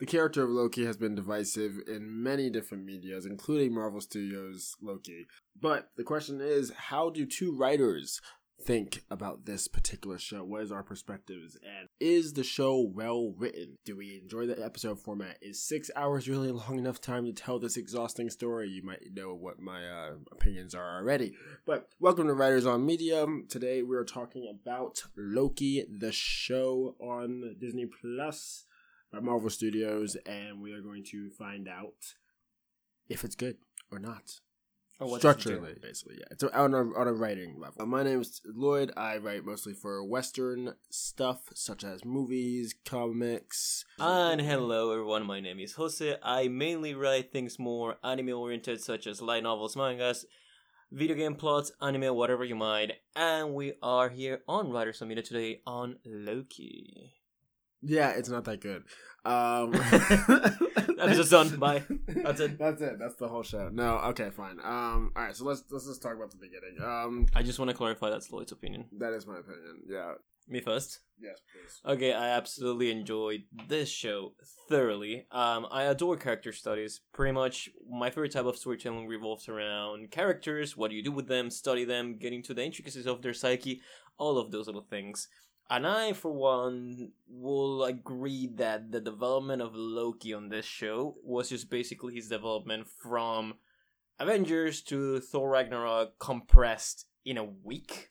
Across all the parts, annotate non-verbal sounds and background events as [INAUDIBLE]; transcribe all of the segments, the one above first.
The character of Loki has been divisive in many different medias, including Marvel Studios' Loki. But the question is, how do two writers think about this particular show? What is our perspectives? And is the show well written? Do we enjoy the episode format? Is six hours really long enough time to tell this exhausting story? You might know what my uh, opinions are already. But welcome to Writers on Medium. Today we are talking about Loki, the show on Disney Plus by Marvel Studios, and we are going to find out if it's good or not. Or what does it do? Structurally, basically, yeah. It's on a, on a writing level. Uh, my name is Lloyd. I write mostly for Western stuff, such as movies, comics. And hello everyone, my name is Jose. I mainly write things more anime oriented, such as light novels, mangas, video game plots, anime, whatever you mind. And we are here on Writers on Media today on Loki. Yeah, it's not that good. Um, [LAUGHS] Episode's done. Bye. That's it. That's it. That's the whole show. No, okay, fine. Um, all right. So let's let's just talk about the beginning. Um, I just want to clarify that's Lloyd's opinion. that is my opinion. Yeah. Me first. Yes, please. Okay, I absolutely enjoyed this show thoroughly. Um, I adore character studies. Pretty much, my favorite type of storytelling revolves around characters. What do you do with them? Study them, getting to the intricacies of their psyche, all of those little things. And I, for one, will agree that the development of Loki on this show was just basically his development from Avengers to Thor Ragnarok compressed in a week.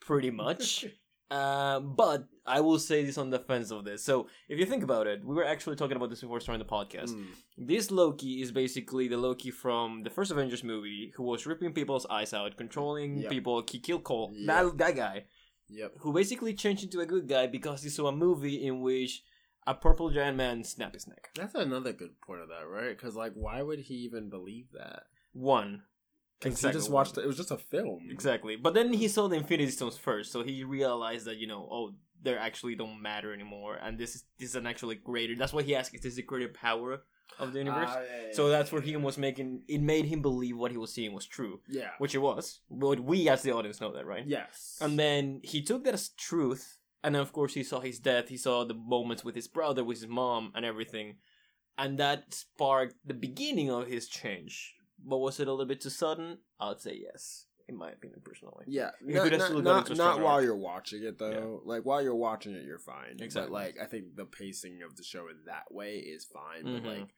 Pretty much. [LAUGHS] Uh, but I will say this on defense of this. So, if you think about it, we were actually talking about this before starting the podcast. Mm. This Loki is basically the Loki from the first Avengers movie who was ripping people's eyes out, controlling Yep. people. He killed Cole. Yep. That, that guy Yep. who basically changed into a good guy because he saw a movie in which a purple giant man snapped his neck. That's another good point of that, right? Because like, why would he even believe that? One. Because Exactly. he just watched. It It was just a film. Exactly. But then he saw the Infinity Stones first, so he realized that, you know, oh, they actually don't matter anymore, and this is this is an actually greater. That's why he asked, "Is this the greater power of the universe?" Ah, yeah, yeah, so that's where he was making. It made him believe what he was seeing was true, Yeah. which it was. But we, as the audience, know that, right? Yes. And then he took that as truth, and then of course he saw his death. He saw the moments with his brother, with his mom, and everything, and that sparked the beginning of his change. But was it a little bit too sudden? I'd say yes, in my opinion, personally. Yeah, not, not, not, not while you're watching it though. Like while you're watching it, you're fine. Exactly. But like, I think the pacing of the show in that way is fine. Mhm. But like,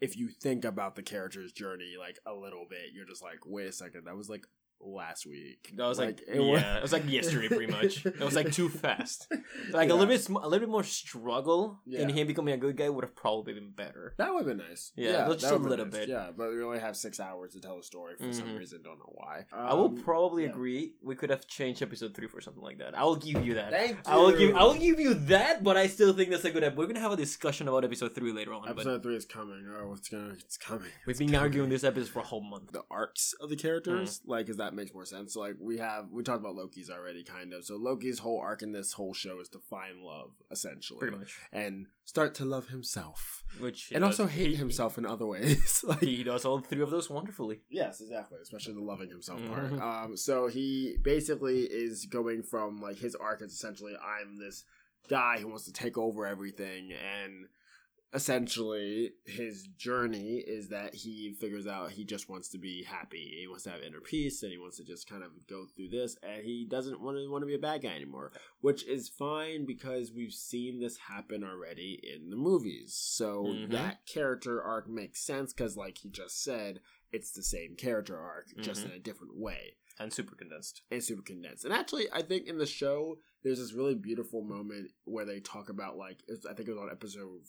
if you think about the character's journey like a little bit, you're just like, wait a second, that was like last week. That was like, it was- yeah, it was like yesterday, pretty [LAUGHS] much. It was like too fast. Like Yeah. a little bit, a little bit more struggle in Yeah. him becoming a good guy would have probably been better. That would have been nice. Yeah, that just a little nice. bit. Yeah, but we only have six hours to tell a story for some Mhm. reason. Don't know why. I will Um, probably yeah. agree. We could have changed episode three for something like that. I will give you that. Thank you. I will give. I will give you that, but I still think that's a good. ep- We're gonna have a discussion about episode three later on. but Episode three is coming. Oh, it's gonna. It's coming. we've It's been coming. arguing this episode for a whole month. the arcs of the characters, Mm. like, is that makes more sense. So, like, we have we talked about Loki's already, kind of. So Loki's whole arc in this whole show is to find love, essentially, Pretty much. and start to love himself, Which and does- also hate he- himself in other ways. [LAUGHS] like, He does all three of those wonderfully. Yes, exactly. Especially the loving himself part. Mhm. Um, so he basically is going from like his arc is essentially I'm this guy who wants to take over everything, and essentially his journey is that he figures out he just wants to be happy. He wants to have inner peace, and he wants to just kind of go through this, and he doesn't want to want to be a bad guy anymore, which is fine because we've seen this happen already in the movies. So Mhm. that character arc makes sense because, like he just said, it's the same character arc, just Mhm. in a different way And super condensed. and super condensed. And actually, I think in the show, there's this really beautiful moment where they talk about like I think it was on episode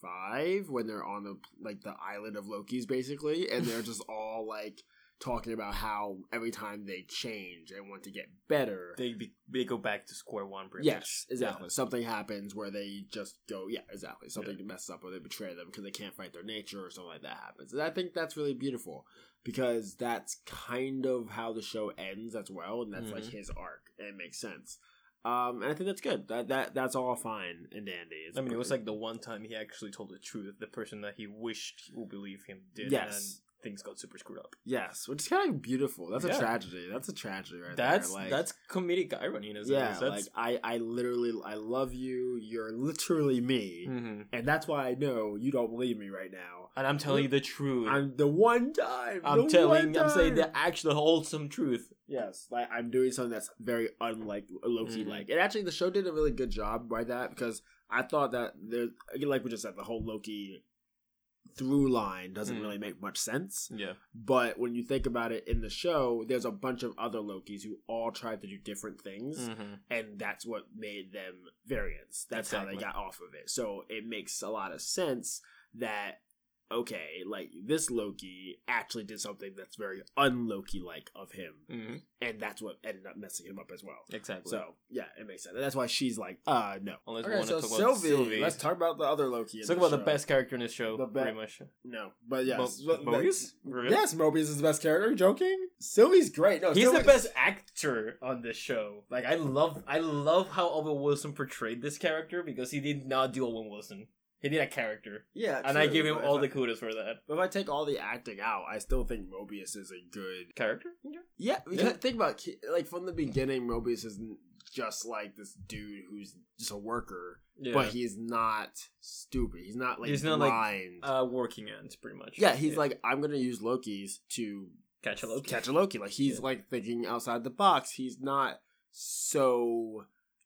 five when they're on the like the island of Loki's basically, and they're just [LAUGHS] all like talking about how every time they change and want to get better. They be, they go back to square one. Pretty Yes, much. exactly. Something happens where they just go, yeah, exactly. Something messes up or they betray them because they can't fight their nature or something like that happens. And I think that's really beautiful because that's kind of how the show ends as well, and that's like Mhm. his arc, and it makes sense. Um, and I think that's good. That that that's all fine and dandy. It's I mean, it was like the one time he actually told the truth. The person that he wished he would believe him did. yes, things got super screwed up. Yes, which is kind of beautiful. That's Yeah. a tragedy. That's a tragedy right That's there. Like, that's comedic irony sense. yeah. That's, Like I, I literally, I love you. You're literally me, Mhm. and that's why I know you don't believe me right now. And I'm telling you the truth. I'm, the one time. I'm telling, one I'm saying the time. actual wholesome truth. Yes, like I'm doing something that's very unlike Loki like. Mhm. And actually the show did a really good job by that because I thought that there like we just said, the whole Loki through line doesn't Mm. really make much sense. Yeah, But when you think about it in the show, there's a bunch of other Lokis who all tried to do different things. hmm And that's what made them variants. That's how they got off of it. So it makes a lot of sense that okay, like this Loki actually did something that's very unLoki like of him hmm and that's what ended up messing him up as well. exactly. So yeah, it makes sense. And that's why she's like, uh, no. Unless we okay, wanna so talk about Sylvie, Sylvie. let's talk about the other Loki. Let's talk the about the best character in this show, The be- pretty much. No, but yes, Mo- but- Mobius? Really? Yes, Mobius is the best character. Are you joking? Sylvie's great. No, He's Sylvie- the best actor on this show. Like I love, I love how Owen Wilson portrayed this character because he did not do Owen Wilson. He did a character, Yeah, and I give him all if the kudos for that But if I take all the acting out, I still think Mobius is a good. character. Yeah, Yeah. think about like from the beginning, Mobius isn't just like this dude who's just a worker, Yeah, but he's not stupid. He's not like He's not, like, uh, working ends pretty much. yeah, he's like, I'm gonna use Loki's to catch a Loki. catch a Loki. Like he's Yeah. like thinking outside the box. He's not so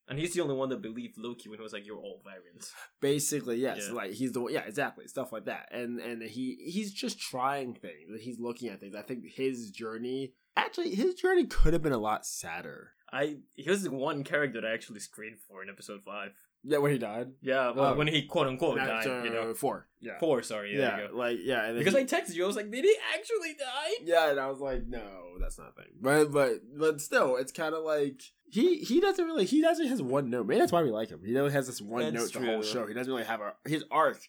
and he's the only one that believed Loki when he was like, "You're all variants." basically yes. Yeah. Like he's the. Yeah, exactly. Stuff like that. And and he he's just trying things. He's looking at things. I think his journey. Actually, his journey could have been a lot sadder. I he was the one character that I actually screened for in episode five. Yeah, when he died. Yeah, well, Oh. when he quote unquote died, uh, you know, four. Yeah. four. Sorry, yeah, Yeah, you go. like yeah, and Because he- I texted you, I was like, "Did he actually die?" Yeah, and I was like, no, that's not a thing. But but but still, it's kind of like he he doesn't really he doesn't has one note. Maybe that's why we like him. He only has this one That's note the whole show. He doesn't really have a his arc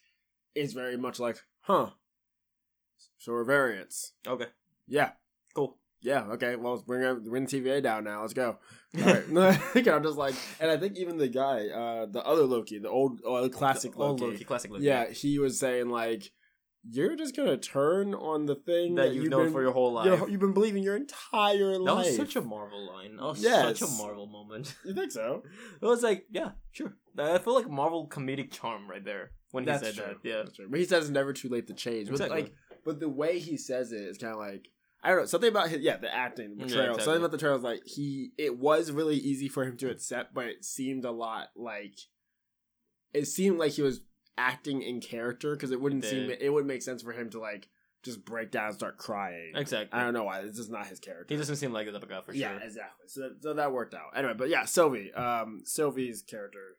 is very much like, huh. So we're variants. Okay, Yeah. cool. Yeah, okay. Well, let's bring bring TVA down now. Let's go. All right. [LAUGHS] I'm just like, and I think even the guy, uh, the other Loki, the old, oh, classic The old Loki, Loki, classic Loki. yeah, he was saying like, you're just gonna turn on the thing that you've, known been, for your whole life. your- you've been believing your entire that life. was such a Marvel line. Oh, Yes. such a Marvel moment. You think so? [LAUGHS] It was like, yeah, sure. I feel like Marvel comedic charm right there when he said that. Yeah, That's true. But he says it's never too late to change. But Exactly. like, but the way he says it is kind of like. I don't know something about his yeah the acting the Yeah, portrayal exactly. something about the portrayal is like he it was really easy for him to accept but it seemed a lot like it seemed like he was acting in character because it wouldn't It seem it wouldn't make sense for him to like just break down and start crying exactly. I don't know why this is not his character He doesn't seem like a type of guy for sure. yeah exactly so so that worked out anyway but yeah Sylvie um Sylvie's character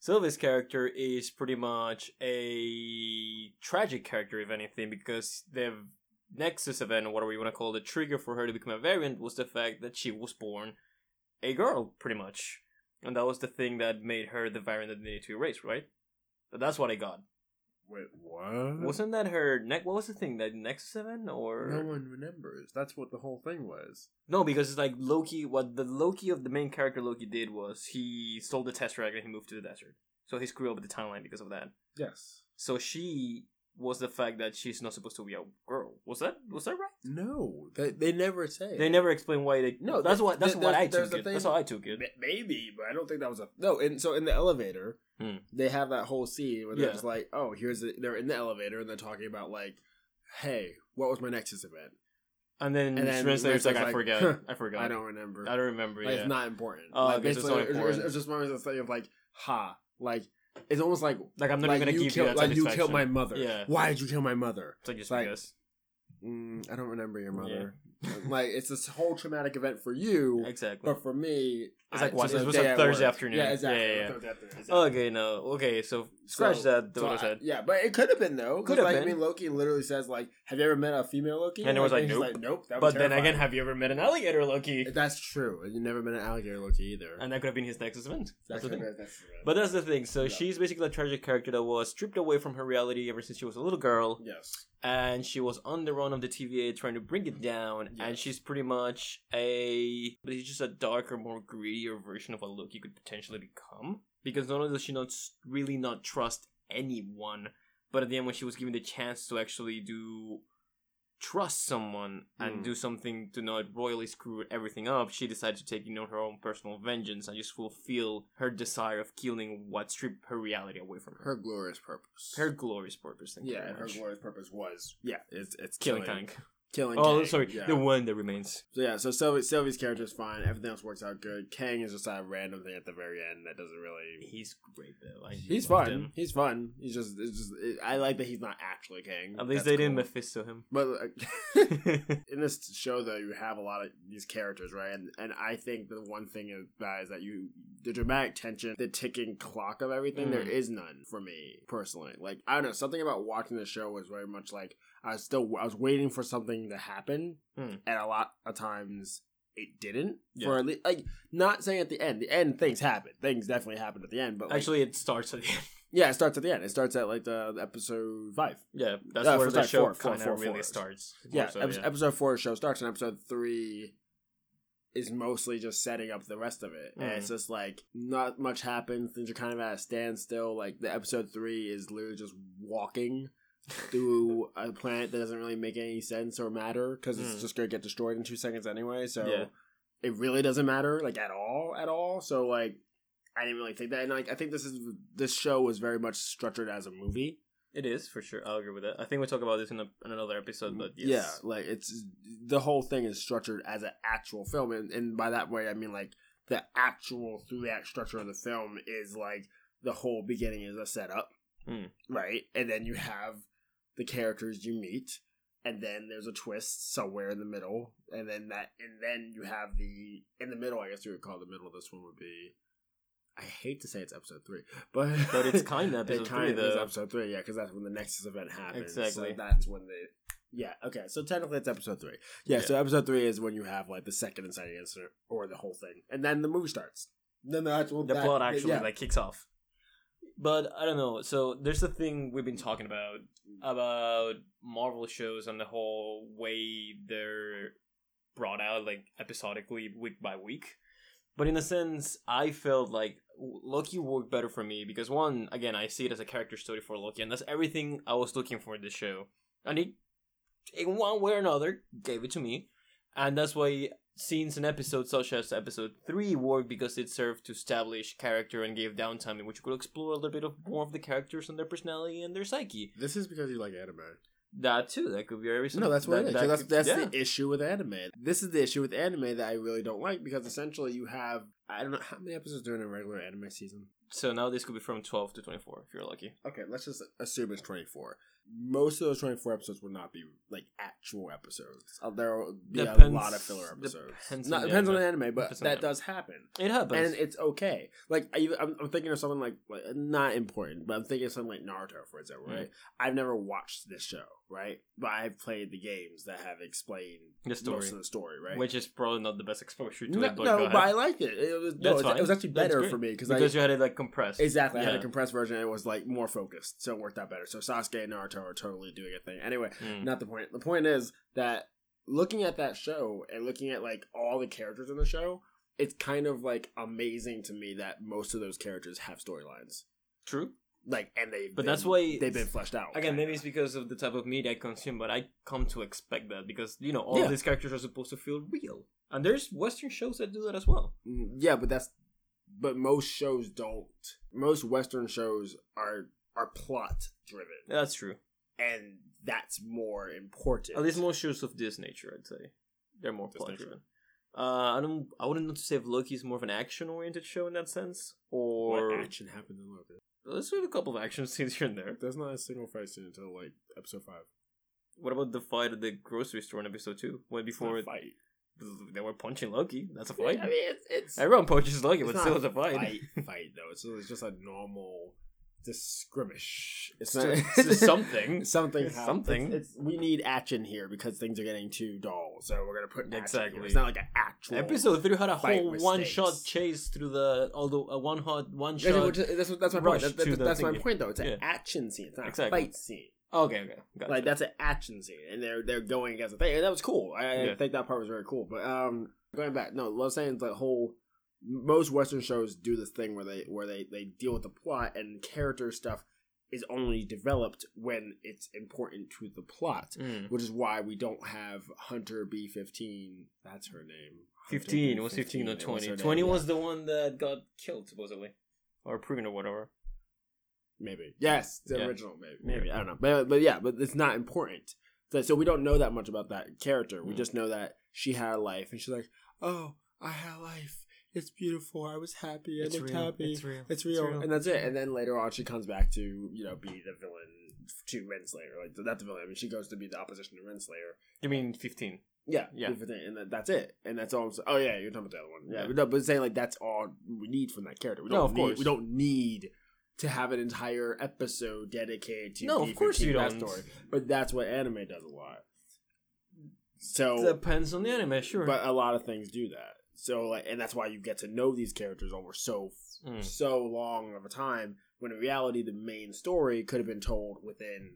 Sylvie's character is pretty much a tragic character, if anything, because the Nexus event, or whatever you want to call it, the trigger for her to become a variant was the fact that she was born a girl, pretty much. And that was the thing that made her the variant that they needed to erase, right? But that's what I got. wait what Wasn't that her neck? What was the thing? That Nexus event, or No one remembers. That's what the whole thing was. No, because it's like Loki. What the Loki of the main character Loki did was he stole the test Tesseract and he moved to the desert. So he screwed up the timeline because of that. Yes. So she was the fact that she's not supposed to be a girl. Was that was that right? No, they they never say. They never explain why they. No, that's th- what that's th- what I took it. That's how I took it. Maybe, but I don't think that was a no. And so in the elevator, Hmm. they have that whole scene where they're Yeah. just like, "Oh, here's the, they're in the elevator and they're talking about like, hey, what was my Nexus event? And then, And then Translator's like, Rachel's I forget. "Huh, I forgot. I don't remember. I don't remember. Like, yeah. It's not important. Oh, like, it's not it- it's- important. It's, just one of thing of like, ha, like it's almost like like I'm not like even gonna you give you that like you killed my mother. Yeah. Why did you kill my mother? It's like just like-. Mm, I don't remember your mother. [LAUGHS] like it's this whole traumatic event for you, Exactly. but for me, It's like what? just It was a Thursday afternoon. Yeah, exactly. Yeah, yeah. Thursday afternoon, exactly. Okay, no. Okay, so scratch So- that. So I said. yeah, but it could have been though. Could have like, been. I mean, Loki literally says like, "Have you ever met a female Loki?" And it was like, he's nope. nope. That But then again, have you ever met an alligator Loki? that's true. And you never met an alligator Loki either. And that could have been his Nexus event. That's the thing. that's- But that's the thing. So Yeah. she's basically a tragic character that was stripped away from her reality ever since she was a little girl, yes, and she was on the run of the TVA trying to bring it mm-hmm. down. And she's pretty much a, but he's just a darker, more greedier version of what Loki could potentially become. Because not only does she not really not trust anyone, but at the end when she was given the chance to actually do trust someone and Mm. do something to not royally screw everything up, she decided to take you know her own personal vengeance and just fulfill her desire of killing what stripped her reality away from her. Her glorious purpose. Her glorious purpose. Thank you yeah, her glorious purpose was yeah, it's it's killing killing Kang. Killing. Oh, Kang, sorry, yeah. the one that remains. So yeah, so Sylvie, Sylvie's character is fine. Everything else works out good. Kang is just a random thing at the very end that doesn't really. He's great though. I He's fun. him. He's fun. He's just. It's just. It, I like that he's not actually Kang. At least That's they didn't cool. Mephisto him. But [LAUGHS] like, [LAUGHS] in this show, though, you have a lot of these characters, right? And and I think the one thing is that is that you the dramatic tension, the ticking clock of everything. Mm. There is none for me personally. Like I don't know, something about watching the show was very much like I was still I was waiting for something to happen, Mm. and a lot of times it didn't. Yeah. For at least like not saying at the end. The end things happen. Things definitely happen at the end. But like, Actually, it starts at the end. [LAUGHS] yeah, it starts at the end. It starts at like the, the episode five. Yeah, that's Uh, where the show kind of really four. starts. Yeah, so, ep- episode four show starts, and episode three is mostly just setting up the rest of it. And Mm. it's just like not much happens. Things are kind of at a standstill. Like the episode three is literally just walking through a planet that doesn't really make any sense or matter because it's Mm. just gonna get destroyed in two seconds anyway. So Yeah. it really doesn't matter like at all, at all. So like. I didn't really think that, and like I think this is this show was very much structured as a movie. It is for sure. I'll agree with that. I think we'll talk about this in, a, in another episode, but yes. Yeah, like it's the whole thing is structured as an actual film, and, and by that way I mean like the actual three act structure of the film is like the whole beginning is a setup, Hmm. right? And then you have the characters you meet, and then there's a twist somewhere in the middle, and then that, and then you have the in the middle. I guess you would call the middle of this one would be. I hate to say it's episode three, but [LAUGHS] But it's kind of [LAUGHS] episode it kind three, of is episode three, yeah, because that's when the Nexus event happens. Exactly. So that's when they. Yeah. Okay. So technically, it's episode three. Yeah, Yeah. So episode three is when you have like the second inciting incident or the whole thing, and then the movie starts. Then the actual the that- plot actually yeah. like kicks off. But I don't know. So there's the thing we've been talking about about Marvel shows and the whole way they're brought out like episodically week by week. But in a sense, I felt like Loki worked better for me because one, again, I see it as a character story for Loki, and that's everything I was looking for in this show. And it, in one way or another, gave it to me, and that's why scenes and episodes such as episode 3 work because it served to establish character and gave downtime in which you could explore a little bit of more of the characters and their personality and their psyche. This is because you like anime. That too, that could be very No, that's what that, it is. that that's could- that's yeah. the issue with anime. This is the issue with anime that I really don't like because essentially you have I don't know how many episodes during a regular anime season. So now this could be from 12 to 24 if you're lucky. Okay, let's just assume it's 24. Most of those 24 episodes will not be like actual episodes. Uh, there will be a lot of filler episodes. depends Not, on the depends on the anime. anime, but that the- does happen. It happens. And it's okay. Like I, I'm, I'm thinking of something like, like not important, but I'm thinking of something like Naruto, for example. Mm. Right? I've never watched this show, right? But I've played the games that have explained the story, most of the story, right? which is probably not the best exposure to no, it, but no, but I liked it. It was no, it, it was actually better for me because because I you had it like compressed. exactly I had a compressed version. and It was like more focused, so it worked out better. So Sasuke and Naruto are totally doing a thing. Anyway, Mm. not the point. The point is that looking at that show and looking at like all the characters in the show, it's kind of like amazing to me that most of those characters have storylines. True. Like, and they, But that's why they've been fleshed out. Again, maybe it's because of the type of media I consume, but I come to expect that because you know all Yeah. these characters are supposed to feel real, and there's Western shows that do that as well. Mm, yeah, but that's but most shows don't. Most Western shows are are plot driven, That's true. and that's more important. At least most shows of this nature, I'd say, they're more plot driven. Uh, I don't. I wouldn't know to say if Loki is more of an action oriented show in that sense, or what action happened in Loki? Let's do a couple of action [LAUGHS] scenes here and there. There's not a single fight scene until like episode five. What about the fight at the grocery store in episode two? When before It's not a fight. they were punching Loki, that's a fight. I mean, it's, it's Everyone punches Loki, it's but not still it's a fight. fight, [LAUGHS] fight though. It's, it's just a normal, just skirmish. It's It's not it's [LAUGHS] something. something. It's something. It's, it's- we need action here because things are getting too dull. So we're gonna put action Exactly. Here. It's not like an actual Episode three had a whole one shot chase through the although a one hot one That's, shot. what- that's, that's my point. rush That- that- that's my thingy. point, though. It's an Yeah. action scene. It's not Exactly. a fight scene. Okay, okay, gotcha. Like that's an action scene, and they're they're going against a thing, and that was cool. I, I think that part was very cool. But um, going back, no, what I'm saying is the whole most Western shows do this thing where they where they they deal with the plot and character stuff is only developed when it's important to the plot, Mm. which is why we don't have Hunter B fifteen. That's her name. Hunter 15 it was 15 or it was 20 name, 20 was yeah. the one that got killed supposedly or proven or whatever maybe yes the Yeah. original maybe Maybe. maybe I don't know but but yeah but it's not important. So, so we don't know that much about that character. We Mm. just know that she had a life, and she's like, "Oh, I had a life. It's beautiful. I was happy. I It's looked real. happy. It's real. It's real. It's real. and that's it. And then later on, she comes back to you know be the villain to Renslayer, like not the villain. I mean, she goes to be the opposition to Renslayer. you mean 15 Yeah, Yeah. and that's it. And that's all. I'm saying. Oh yeah, you're talking about the other one. Yeah, Yeah. but, no, but saying like that's all we need from that character. We No, don't of need, course. we don't need to have an entire episode dedicated to No, of course you don't. story. But that's what anime does a lot. So depends on the anime sure but a lot of things do that. So like, and that's why you get to know these characters over so Mm. so long of a time. When in reality, the main story could have been told within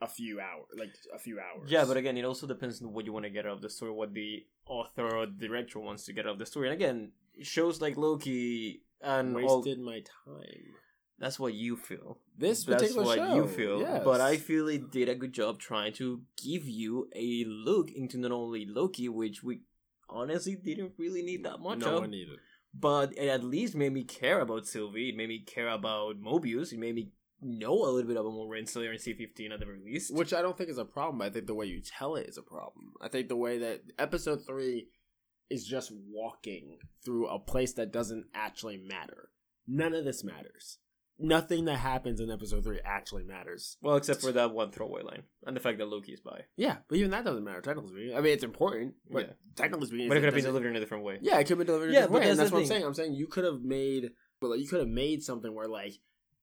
a few hours, like a few hours. Yeah, but again, it also depends on what you want to get out of the story, what the author or director wants to get out of the story. And again, shows like Loki and all, wasted my time. that's what you feel. This That's what show, you feel. yes. But I feel it did a good job trying to give you a look into not only Loki, which we honestly didn't really need that much no of, one needed. but it at least made me care about Sylvie. It made me care about Mobius. It made me know a little bit about more Renslayer and B15 at the very least. Which I don't think is a problem. I think the way you tell it is a problem. I think the way that episode three is just walking through a place that doesn't actually matter. None of this matters. Nothing that happens in episode three actually matters. well, except for that one throwaway line and the fact that Loki is by. Yeah, but even that doesn't matter. Technically speaking, I mean it's important, but Yeah. technically speaking, But it could have been delivered in a different way. Yeah, it could have been delivered. Yeah, Yeah, but but that's that's the what I'm saying. I'm saying you could have made, but like, you could have made something where like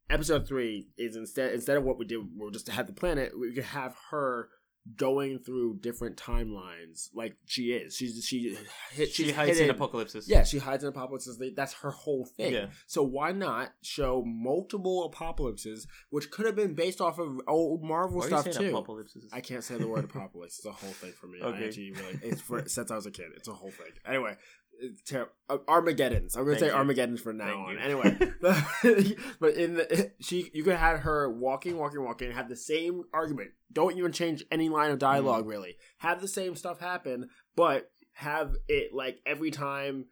episode three is instead instead of what we did, we're just had the planet. We could have her going through different timelines, like she is. She's she hit, She hides in apocalypses. Yeah, she hides in apocalypses. That's her whole thing. Yeah. So why not show multiple apocalypses, which could have been based off of old Marvel Why stuff too? apocalypses? I can't say the word [LAUGHS] apocalypse. It's a whole thing for me. I Okay. actually really, it's for since I was a kid. It's a whole thing. Anyway, ter- uh, Armageddon's. I'm gonna Thank say you. Armageddon's from now on. Anyway, [LAUGHS] [LAUGHS] but in the she, you could have her walking, walking, walking, have the same argument. Don't even change any line of Mm. dialogue. Really, have the same stuff happen, but have it like every time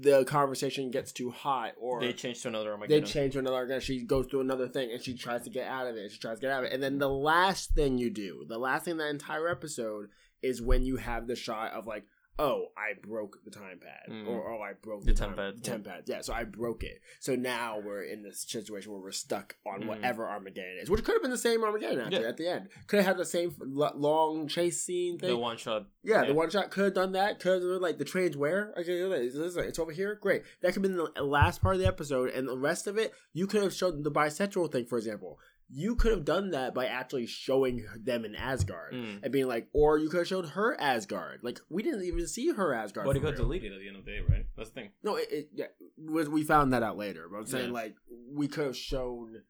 the conversation gets too hot or they change to another Armageddon. they change to another organ. She goes through another thing and she tries to get out of it. She tries to get out of it. And then the last thing you do, the last thing that entire episode is when you have the shot of like, oh, I broke the time pad. Mm. Or, oh, I broke The the, time pad, the time pad. Yeah, so I broke it. So now we're in this situation where we're stuck on Mm. whatever Armageddon is, which could have been the same Armageddon actually Yeah. at the end. Could have had the same l- long chase scene thing. the one shot. Yeah, Yeah. the one shot could have done that. Could have like the train's where? Okay, it's over here. Great. That could have been the last part of the episode, and the rest of it, you could have shown the bisexual thing, for example. You could have done that by actually showing them in Asgard Mm. and being like, or you could have showed her Asgard. Like we didn't even see her Asgard. But it got deleted at the end of the day, right? That's the thing. No, it, it yeah, we found that out later. But I'm saying Yeah. like we could have shown.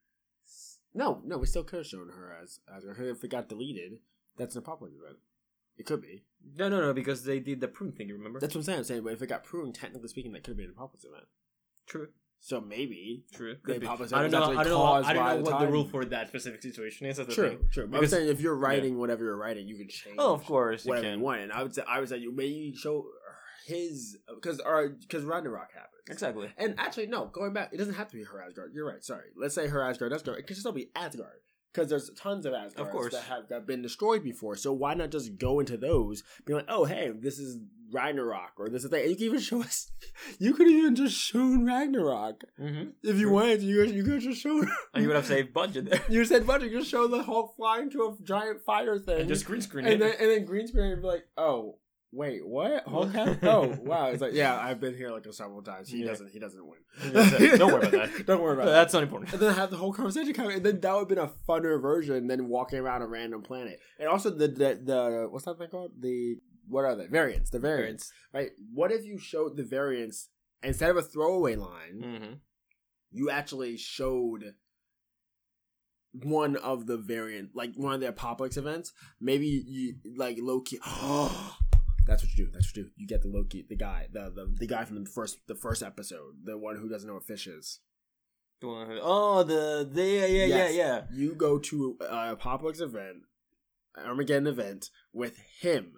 No, no, we still could have shown her as Asgard. If it got deleted, that's an apocalypse event. It could be. No, no, no, because they did the prune thing. You remember? That's what I'm saying. I'm saying, but if it got pruned, technically speaking, that could have been an apocalypse event. true. So maybe. True. Could be. I don't know. I don't know. I don't know what the rule for that specific situation is. That's True, thing. true. But Because- I'm saying if you're writing whatever you're writing, you can change. Oh, of course you whatever can. you want. And I would say, I would say, you maybe show his because or because Ragnarok happens. Exactly. And actually, no, going back, it doesn't have to be her Asgard. You're right. Sorry. Let's say her Asgard, Asgard. It could still be Asgard. Because there's tons of Asgards Of course. that have been destroyed before. So why not just go into those, be like, oh, hey, this is Ragnarok, or this is that. You can even show us, you could even just shown Ragnarok. Mm-hmm. If you wanted you could, you could just show. [LAUGHS] And you would have saved budget there. [LAUGHS] you said, budget, you just show the Hulk flying to a giant fire thing. and just green screen and it. then, and then green screen would be like, oh, wait, what? [LAUGHS] Has, oh, wow. It's like, yeah, I've been here like several times. He Yeah. doesn't, he doesn't win. Don't worry about [LAUGHS] that. Don't worry about that. That's not important. And then have the whole conversation come, and then that would have been a funner version than walking around a random planet. And also the the, the what's that thing called? The what are they? Variants. The variants, right? What if you showed the variants instead of a throwaway line? Mm-hmm. You actually showed one of the variant, like one of the apocalypse events. Maybe you like Loki. [GASPS] That's what you do. That's what you do. You get the Loki, the guy, the, the the guy from the first the first episode, the one who doesn't know what fish is. The one who- oh, the, the yeah, yeah, Yes. yeah, yeah. You go to a Apocalypse event, Armageddon event with him,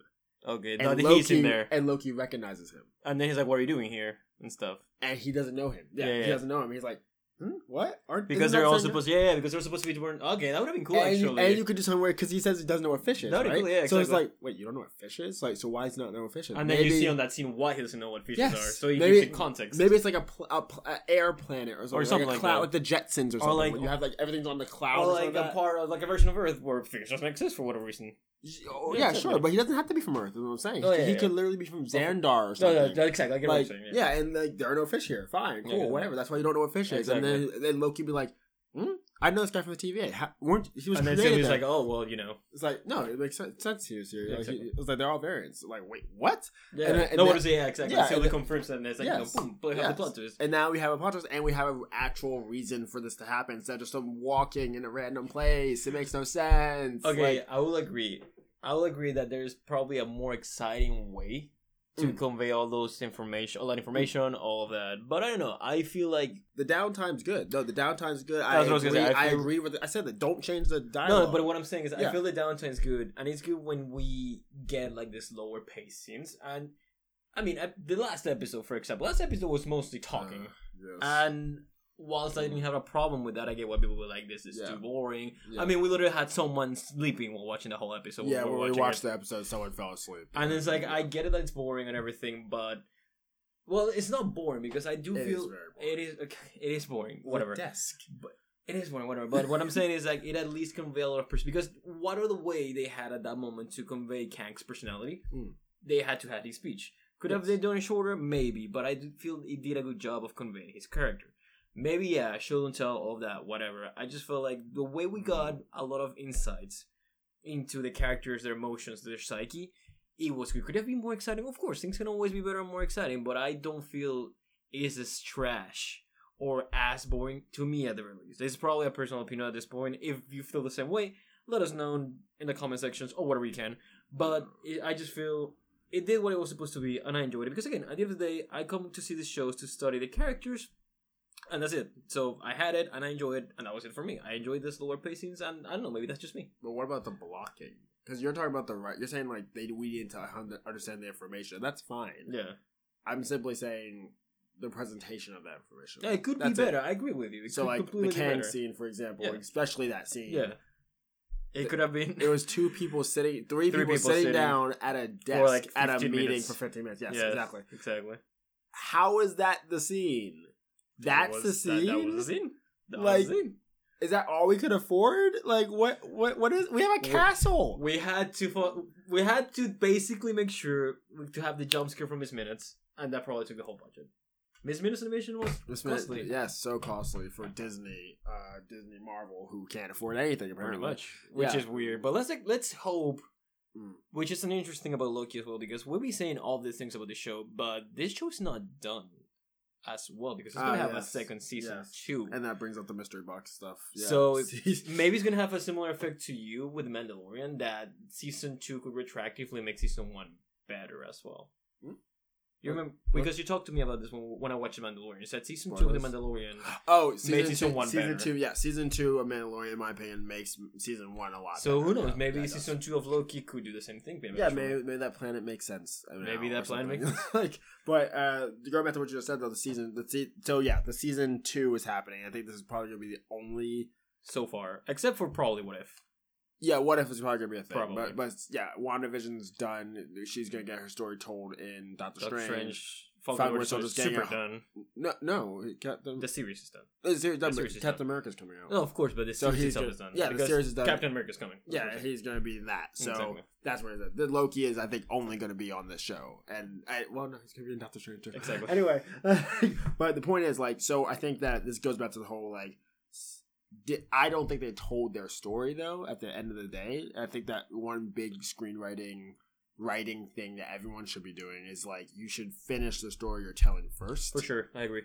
Okay, and Loki, he's in there, and Loki recognizes him, and then he's like, "What are you doing here?" and stuff. and he doesn't know him. Yeah, Yeah, he yeah. doesn't know him. He's like, hmm? what? Aren't Because they're all same guy?" supposed, yeah, yeah, because they're supposed to be doing. Okay, that would have been cool and, you, actually. and you could do something where because he says he doesn't know what fish is, That'd be right? cool, yeah, So it's like, wait, you don't know what fish is? Like, so why he not know what fish is? And then you see on that scene why he doesn't know what fishes Yes. are, so he Maybe- gives you context. Maybe it's like a, pl- a, pl- a air planet or something, something like, like cloud, that. like the Jetsons or something. like- you have like everything's on the cloud, or or, like a that. part of like a version of Earth where fish doesn't exist for whatever reason. Oh, Yeah, yeah, sure, but he doesn't have to be from Earth. Is what I'm saying. Oh, he yeah, he yeah. could literally be from Xandar or No, something. no, exactly. Get what like, saying. yeah. and like there are no fish here. Fine, cool, Yeah. whatever. That's why you don't know what fish is. And then then Loki be like, hmm? I know this guy from the TVA. How, weren't he was and then created Sylvie's then. like, "Oh well, you know." It's like no, it makes sense, you. Yeah, Like, exactly. it was like they're all variants. Like wait, what? Yeah. And then- and no, what then- is it? Yeah, exactly. yeah, Sylvie and- confirms that, and it's like, Yes. you know, boom, Yes. plot twist. And now we have a plot twist, and we have an actual reason for this to happen instead of just some walking in a random place. It makes no sense. Okay, Like, I will agree. I will agree that there's probably a more exciting way to Mm. convey all those information, all that information, all of that. But I don't know. I feel like the downtime's good. No, the downtime's good. I That's what I was agree. gonna say. I I, agree with. I said that. Don't change the dialogue. no. But what I'm saying is, I feel the downtime's good, and it's good when we get like this lower pace scenes. And I mean, ep- the last episode, for example, last episode was mostly talking, Uh, yes. and whilst I didn't have a problem with that, I get why people were like, "This is Yeah. too boring." Yeah. I mean, we literally had someone sleeping while watching the whole episode. yeah, we when we watching watched it. the episode, someone fell asleep. And it's like I get it that it's boring and everything, but well, it's not boring because I do It is feel very boring. it is okay, it is boring. Whatever. desk. It is boring, whatever. But what I'm saying is like it at least convey a lot of person because what other way they had at that moment to convey Kang's personality? Mm. They had to have his speech. Could have Yes. they done it shorter? Maybe, but I do feel it did a good job of conveying his character. Maybe yeah, show and tell, all of that, whatever. I just feel like the way we got mm-hmm. a lot of insights into the characters, their emotions, their psyche, it was good. Could it have been more exciting? Of course, things can always be better and more exciting, but I don't feel it is as trash or as boring to me at the release. This is probably a personal opinion at this point. If you feel the same way, let us know in the comment sections or whatever you can. But mm-hmm. it, I just feel it did what it was supposed to be, and I enjoyed it because again, at the end of the day, I come to see the shows to study the characters, and that's it. So I had it, and I enjoyed it, and that was it for me. I enjoyed this the slower pacings, and I don't know, maybe that's just me. But what about the blocking? Because you're talking about the right. You're saying like they we need to understand the information. That's fine. Yeah, I'm simply saying the presentation of that information. yeah it could That's be it. better. I agree with you. It So like the Kang scene, for example, Yeah. especially that scene. Yeah, it could have been. It was two people [LAUGHS] sitting, three, Three people, people sitting, sitting down at a desk like at a meeting minutes. for 15 minutes. Yes, Yes, exactly. exactly. How is that the scene? That's That the scene. That, that was the scene. That Like- was the scene. Is that all we could afford? Like what? What? What is? We have a castle. We had to we had to basically make sure to have the jump scare from Miss Minutes, and that probably took the whole budget. Miss Minutes animation was minute- costly. yes, so costly for Disney, uh, Disney Marvel, who can't afford anything apparently. much, which Yeah. is weird. But let's like, let's hope. Mm. Which is an interesting about Loki as well because we'll be saying all these things about the show, but this show's not done as well because it's gonna Ah, have yes, a second season yes. too. And that brings up the mystery box stuff. Yeah. So [LAUGHS] maybe it's gonna have a similar effect to you with Mandalorian that season two could retroactively make season one better as well. You remember because you talked to me about this when when I watched The Mandalorian. You said season two of the Mandalorian. [GASPS] oh, season, season two, one season better. two, yeah, season two of Mandalorian, in my opinion, makes season one a lot. So better. who knows? Yeah, maybe does. season two of Loki could do the same thing. Yeah, maybe, maybe that planet makes sense. Maybe that planet something. [LAUGHS] like, but uh, going back to what you just said though, the season, the se- so yeah, the season two is happening. I think this is probably gonna be the only. so far, except for probably what if. Yeah, what if it's probably gonna be a thing? Probably. But, but yeah, WandaVision's done. She's gonna get her story told in Doctor, Doctor Strange. Strange, Falcon Falcon Winter Winter Soldier, Soldier's super getting done. No, no, Captain. The series is done. the series, done, the series is Captain America's coming out. No, of course, but the So series he's itself gonna- is done. yeah, the series is done. Captain America's coming. Yeah, he's gonna be in that. So Exactly. that's where the, the Loki is. I think only gonna be on this show, and I, well, no, he's gonna be in Doctor Strange too. Exactly. [LAUGHS] Anyway, [LAUGHS] but the point is, like, so I think that this goes back to the whole like. S- di- I don't think they told their story though. At the end of the day, I think that one big screenwriting writing thing that everyone should be doing is like you should finish the story you're telling first. For sure, I agree.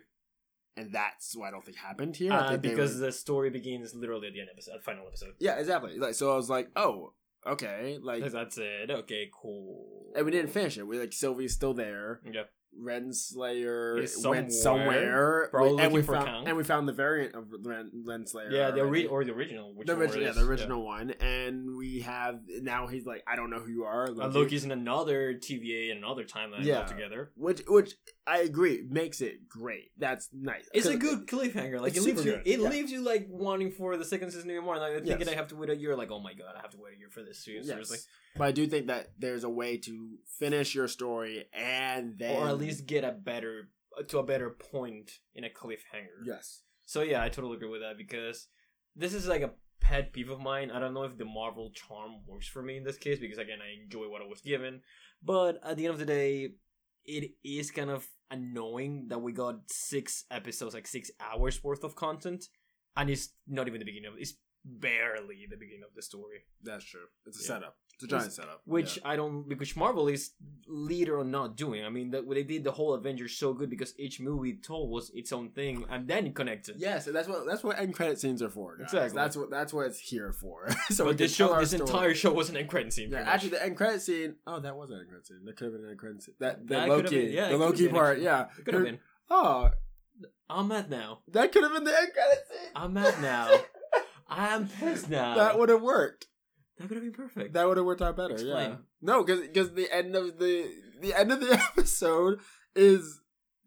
and that's what I don't think happened here. I Uh, think because were- the story begins literally at the end of the episode, final episode. yeah, exactly. Like, so I was like, oh, okay, like That's it. Okay, cool. and we didn't finish it. We like Sylvie's still there, Yeah. Renslayer Is went somewhere, somewhere, and we for found Kang. and we found the variant of Ren, Renslayer. Yeah, the ori- or the original. Which the one original, yeah, the original one, and we have now. He's like, I don't know who you are. Yeah. Loki. And Loki's in another TVA and another timeline Yeah. altogether. which which I agree makes it great. That's nice. It's a good cliffhanger. Like it leaves you, good, it yeah. leaves you like wanting for the second season even more. Like thinking Yes. I have to wait a year. Like oh my god, I have to wait a year for this. Seriously, Yes. But I do think that there's a way to finish your story and then, or at least get a better to a better point in a cliffhanger. yes, So yeah, I totally agree with that because this is like a pet peeve of mine. I don't know if the Marvel charm works for me in this case because again, I enjoy what I was given, but at the end of the day, it is kind of annoying that we got six episodes, like six hours worth of content, and it's not even the beginning of it's barely the beginning of the story. that's true. It's a Yeah. setup. It's a giant setup. Which Yeah. I don't, because Marvel is leader on not doing. I mean, that they did the whole Avengers so good because each movie told was its own thing and then it connected. Yes, and that's what that's what end credit scenes are for. guys. Exactly. That's what that's what it's here for. [LAUGHS] so but this show, this story. entire show was an end credit scene. Yeah, actually, the end credit scene. Oh, that was an end credit scene. That could have been an end credit scene. That the That Loki, been- yeah, the Loki part. Yeah, could have been. Oh, I'm mad now. that could have been the end credit scene. I'm mad now. [LAUGHS] I'm pissed now. that would have worked. That could have been perfect. That would have worked out better. Explain. Yeah. No, because because the end of the the end of the [LAUGHS] episode is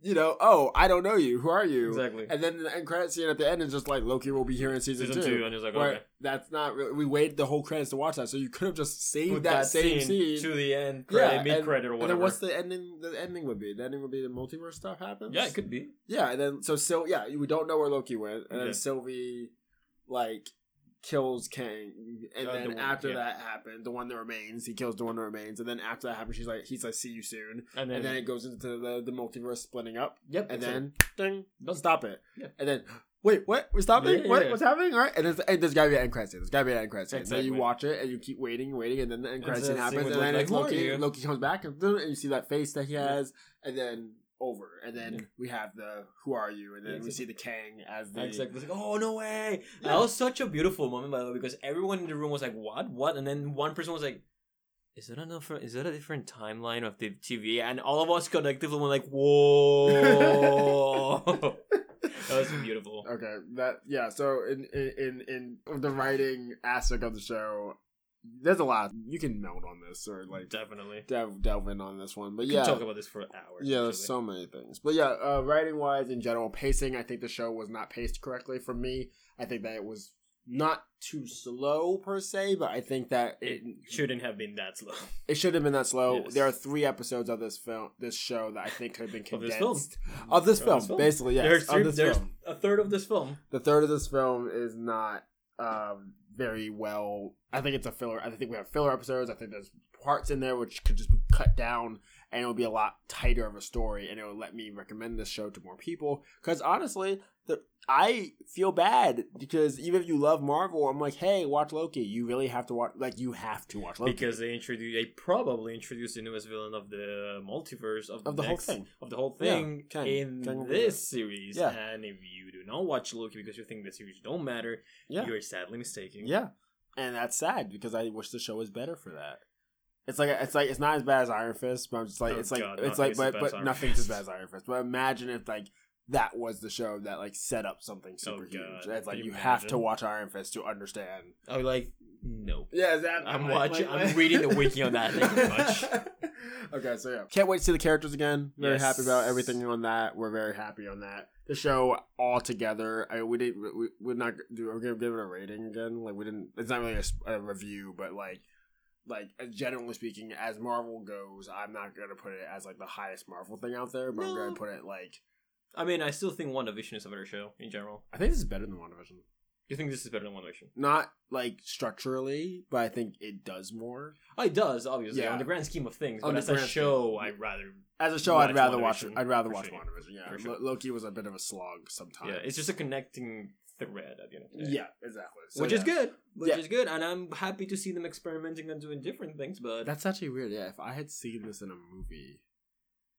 you know oh I don't know you who are you exactly. and then the end credit scene at the end is just like Loki will be here in season, Season two. two, and he's like okay, that's not really. We waited the whole credits to watch that, so you could have just saved put that, same scene. to the end, Yeah, mid credit or and whatever. then what's the ending? The ending would be the ending would be the multiverse stuff happens. yeah, it could be. Yeah, and then so Sil yeah, we don't know where Loki went, and Okay. then Sylvie like kills Kang, and Uh, then the one- after yeah. that happened, the one that remains, he kills the one that remains, and then after that happens, she's like, he's like, see you soon, And then, and then it goes into the the multiverse splitting up, yep, and that's it. then ding, don't stop it, Yeah. and then. Wait, what? We're stopping? Yeah, what? yeah. What's happening? All right, and, there's, and there's gotta be an end credit. There's gotta be an end credit scene. Then you watch it and you keep waiting, waiting, and then the end credit scene happens, and then like, Loki. Loki comes back, and, and you see that face that he has, and then over, and then Yeah. we have the "Who are you?" and then Yeah, we see the Kang as the Exactly. It's like, oh no way! Yeah. [LAUGHS] That was such a beautiful moment, by the way, because everyone in the room was like, "What? What?" And then one person was like, "Is that another? Is that a different timeline of the TV?" And all of us collectively were like, "Whoa!" [LAUGHS] that was beautiful. Okay, that yeah. So in in in in the writing aspect of the show, there's a lot you can melt on this or like Definitely. delve delve in on this one. But yeah, can talk about this for hours. yeah, there's so many things. But yeah, uh, writing wise in general, pacing. I think the show was not paced correctly for me. I think that it was not too slow per se, but I think that it It shouldn't have been that slow. [LAUGHS] it should have been that slow. Yes. There are three episodes of this film, this show that I think could have been [LAUGHS] Of this condensed film. of this film. Basically, yes, there's of this there's film. a third of this film. the third of this film is not um, very well. I think it's a filler. I think we have filler episodes. I think there's parts in there which could just be cut down, and it will be a lot tighter of a story, and it will let me recommend this show to more people. Because honestly, the, I feel bad because even if you love Marvel, I'm like, hey, watch Loki. You really have to watch. Like, you have to watch Loki Because they introduced, they probably introduced the newest villain of the multiverse of, of the whole next- thing. of the whole Yeah, thing in Kang will be this series. Yeah. And if you do not watch Loki because you think the series don't matter, Yeah, you're sadly mistaken. yeah, and that's sad because I wish the show was better for that. It's like it's like it's not as bad as Iron Fist, but I'm just like Oh, it's like God, it's like but but nothing's as bad as Iron Fist. But imagine if like that was the show that like set up something super Oh, huge. It's like you, you have to watch Iron Fist to understand. I was like, no. Yeah, exactly. I'm watching- I'm reading the [LAUGHS] wiki on that. Thank you very much. [LAUGHS] okay, so yeah, can't wait to see the characters again. Very Yes. happy about everything on that. We're very happy on that. The show all together. I we didn't we we're not do we're gonna give it a rating again. Like we didn't. It's not really a review, but like. Like uh, generally speaking, as Marvel goes, I'm not gonna put it as like the highest Marvel thing out there, but I'm gonna put it like I mean, I still think WandaVision is a better show in general. I think this is better than WandaVision. You think this is better than WandaVision? Not like structurally, but I think it does more. Oh, it does, obviously, Yeah. on the grand scheme of things. On But the as a grand show. I'd rather. As a show, Watch I'd rather watch. WandaVision, I'd rather for watch sure. WandaVision. Yeah, For sure. Lo- Loki was a bit of a slog sometimes. Yeah, it's just a connecting thread at the end of the day. yeah, exactly. So, which is yeah. good. Which Yeah. is good, and I'm happy to see them experimenting and doing different things. But That's actually weird. Yeah, if I had seen this in a movie,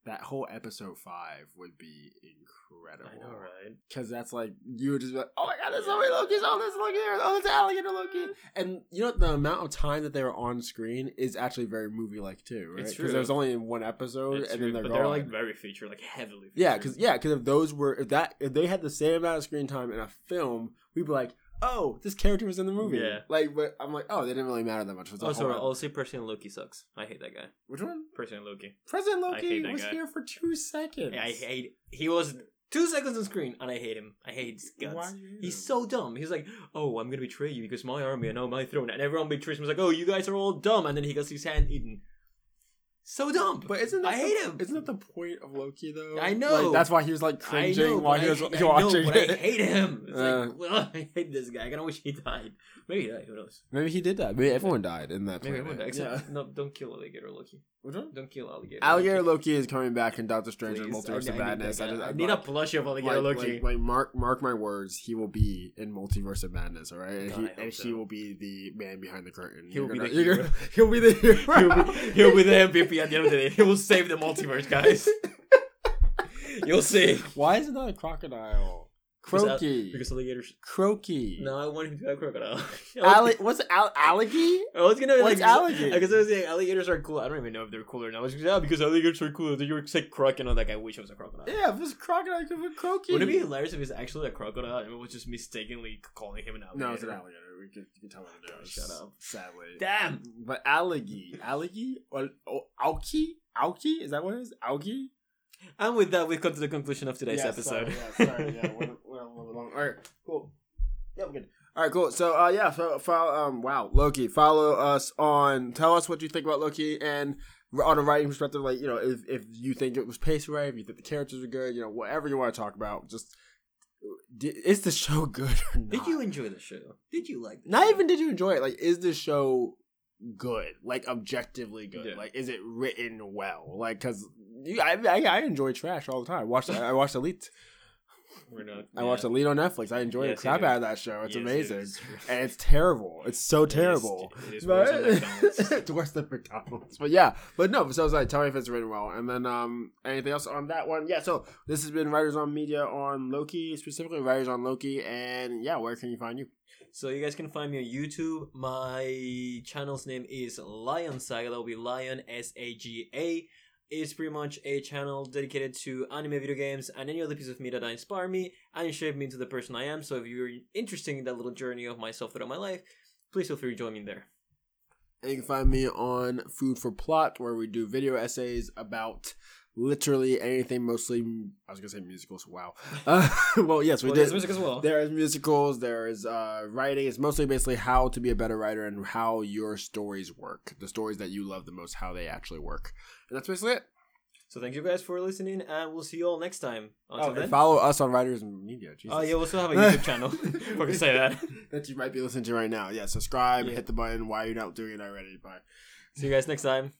that whole episode five would be incredible. I know, right? Because that's like you would just be like, oh my god, there's so many Lokis. Oh, there's Loki there. Oh, there's alligator Loki. And you know the amount of time that they were on screen is actually very movie like too, right? Because there's only in one episode, It's and true, then they're but gone. they're like very featured, like heavily. Featured. yeah, because yeah, because if those were if that if they had the same amount of screen time in a film, we'd be like, oh, this character was in the movie. Yeah. Like, but I'm like, oh, they didn't really matter that much. It was a Also, whole- I'll say President Loki sucks. I hate that guy. which one? President Loki. President Loki hate that was guy. here for two seconds. I hate. He was two seconds on screen, and I hate him. I hate his guts. Why do you hate He's him? so dumb. He's like, "Oh, I'm gonna betray you because my army and now my throne," and everyone betrays him. He's like, "Oh, you guys are all dumb," and then he gets his hand eaten. So dumb. But isn't that I the, hate him. Isn't that the point of Loki though? I know. Like, that's why he was like I cringing know, while he was I, I know, watching but I hate him. It's Uh. like, [LAUGHS] well, I hate this guy. I kind of wish he died. Maybe he died. Who knows? Maybe he did that. Maybe everyone died in that. Maybe planet. everyone died. Except, Yeah. [LAUGHS] no, don't kill alligator Loki. Which one? Don't kill alligator. Alligator Loki. Loki is coming back in Doctor Strange and Multiverse I, of I Madness. I, just, I I need a like, plushie of alligator like, Loki. like, like, mark mark my words, he will be in Multiverse of Madness. All right, and, God, he, and so. he will be the man behind the curtain. He'll You're be gonna- the hero. [LAUGHS] he'll be the [LAUGHS] hero. he'll, be, he'll be the MVP at the end of the day. He will save the multiverse, guys. [LAUGHS] You'll see. Why is it not a crocodile? Croaky. Because alligators. Croaky. No, I want him to have crocodile. [LAUGHS] Alli- what's al- alligator? I was gonna What's like, alligator? Because I was saying alligators are cool. I don't even know if they're cool or not. I was just, yeah, oh, because alligators are cool. You say crocodile. Like I wish it was a crocodile. Yeah, if it was a crocodile, it could be croaky. Wouldn't it be hilarious if it's actually a crocodile and it was just mistakenly calling him an alligator? No, it's an alligator. We can, you can tell what it is. Shut up. Sadly. Damn. But alligator, alligator, or oh, alki, alki, is that what it is? Alki. And with that, we come to the conclusion of today's Yeah, episode. Sorry, yeah, sorry, yeah, All right, cool. Yeah, we're good. All right, cool. So, uh, yeah, so follow, um, wow, Loki. Follow us on. Tell us what you think about Loki, and on a writing perspective, like you know, if if you think it was paced right, if you think the characters were good, you know, whatever you want to talk about, just is the show [LAUGHS] good or not? Did you enjoy the show? Did you like? The Not show? even did you enjoy it. Like, is the show good? Like, objectively good? Yeah. Like, is it written well? Like, because I, I I enjoy trash all the time. Watch I watched Elite. We're not. I watched Elite on Netflix. I enjoy Yes, the crap out of that show. It's Yes, amazing, true. and it's terrible. It's so It is- terrible. it is worse than McDonald's. it's [LAUGHS] worse than McDonald's. But yeah, but no. So I was like, tell me if it's written well, and then um, anything else on that one? Yeah. So this has been Writers on Media on Loki, specifically Writers on Loki, and yeah, where can you find you? So you guys can find me on YouTube. My channel's name is Lion Saga. That will be Lion S A G A. It's pretty much a channel dedicated to anime, video games, and any other piece of media that inspire me and shape me into the person I am. So if you're interested in that little journey of myself throughout my life, please feel free to join me there. And you can find me on Food for Plot, where we do video essays about literally anything, mostly, I was to say musicals. Wow. [LAUGHS] Uh, well, yes, we Well, did. there's music as well. There is musicals, there is uh, writing. It's mostly basically how to be a better writer and how your stories work. The stories that you love the most, how they actually work. And that's basically it. So thank you guys for listening, and we'll see you all next time. Until Oh, then. follow us on Writers and Media. Jesus. Oh yeah, we'll still have a YouTube [LAUGHS] channel. [LAUGHS] I can say that. that you might be listening to right now. Yeah, subscribe, Yeah. hit the button. Why are you not doing it already? Bye. See you guys next time.